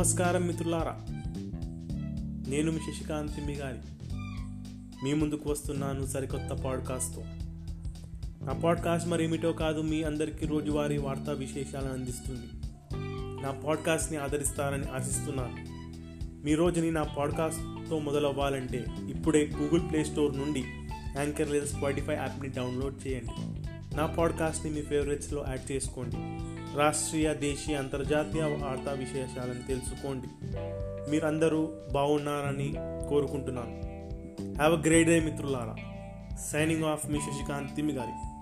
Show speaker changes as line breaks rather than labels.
నమస్కారం మిత్రులారా. నేను మీ శశికాంత్ మీ గారి మీ ముందుకు వస్తున్నాను సరికొత్త పాడ్కాస్ట్తో నా పాడ్కాస్ట్ మరేమిటో కాదు మీ అందరికీ రోజువారీ వార్తా విశేషాలను అందిస్తుంది. నా పాడ్కాస్ట్ని ఆదరిస్తారని ఆశిస్తున్నాను. మీ రోజుని నా పాడ్కాస్ట్తో మొదలవ్వాలంటే ఇప్పుడే గూగుల్ ప్లే స్టోర్ నుండి యాంకర్ లేదా స్పాటిఫై యాప్ని డౌన్లోడ్ చేయండి. నా పాడ్కాస్ట్ని మీ ఫేవరెట్స్లో యాడ్ చేసుకోండి. రాష్ట్రీయ దేశీయ అంతర్జాతీయ వార్తా విశేషాలను తెలుసుకోండి. మీరందరూ బాగున్నారని కోరుకుంటున్నాను. హ్యావ్ అ గ్రేట్ డే మిత్రులారా. సైనింగ్ ఆఫ్ మీ శశికాంత్ తిమ్మి గారి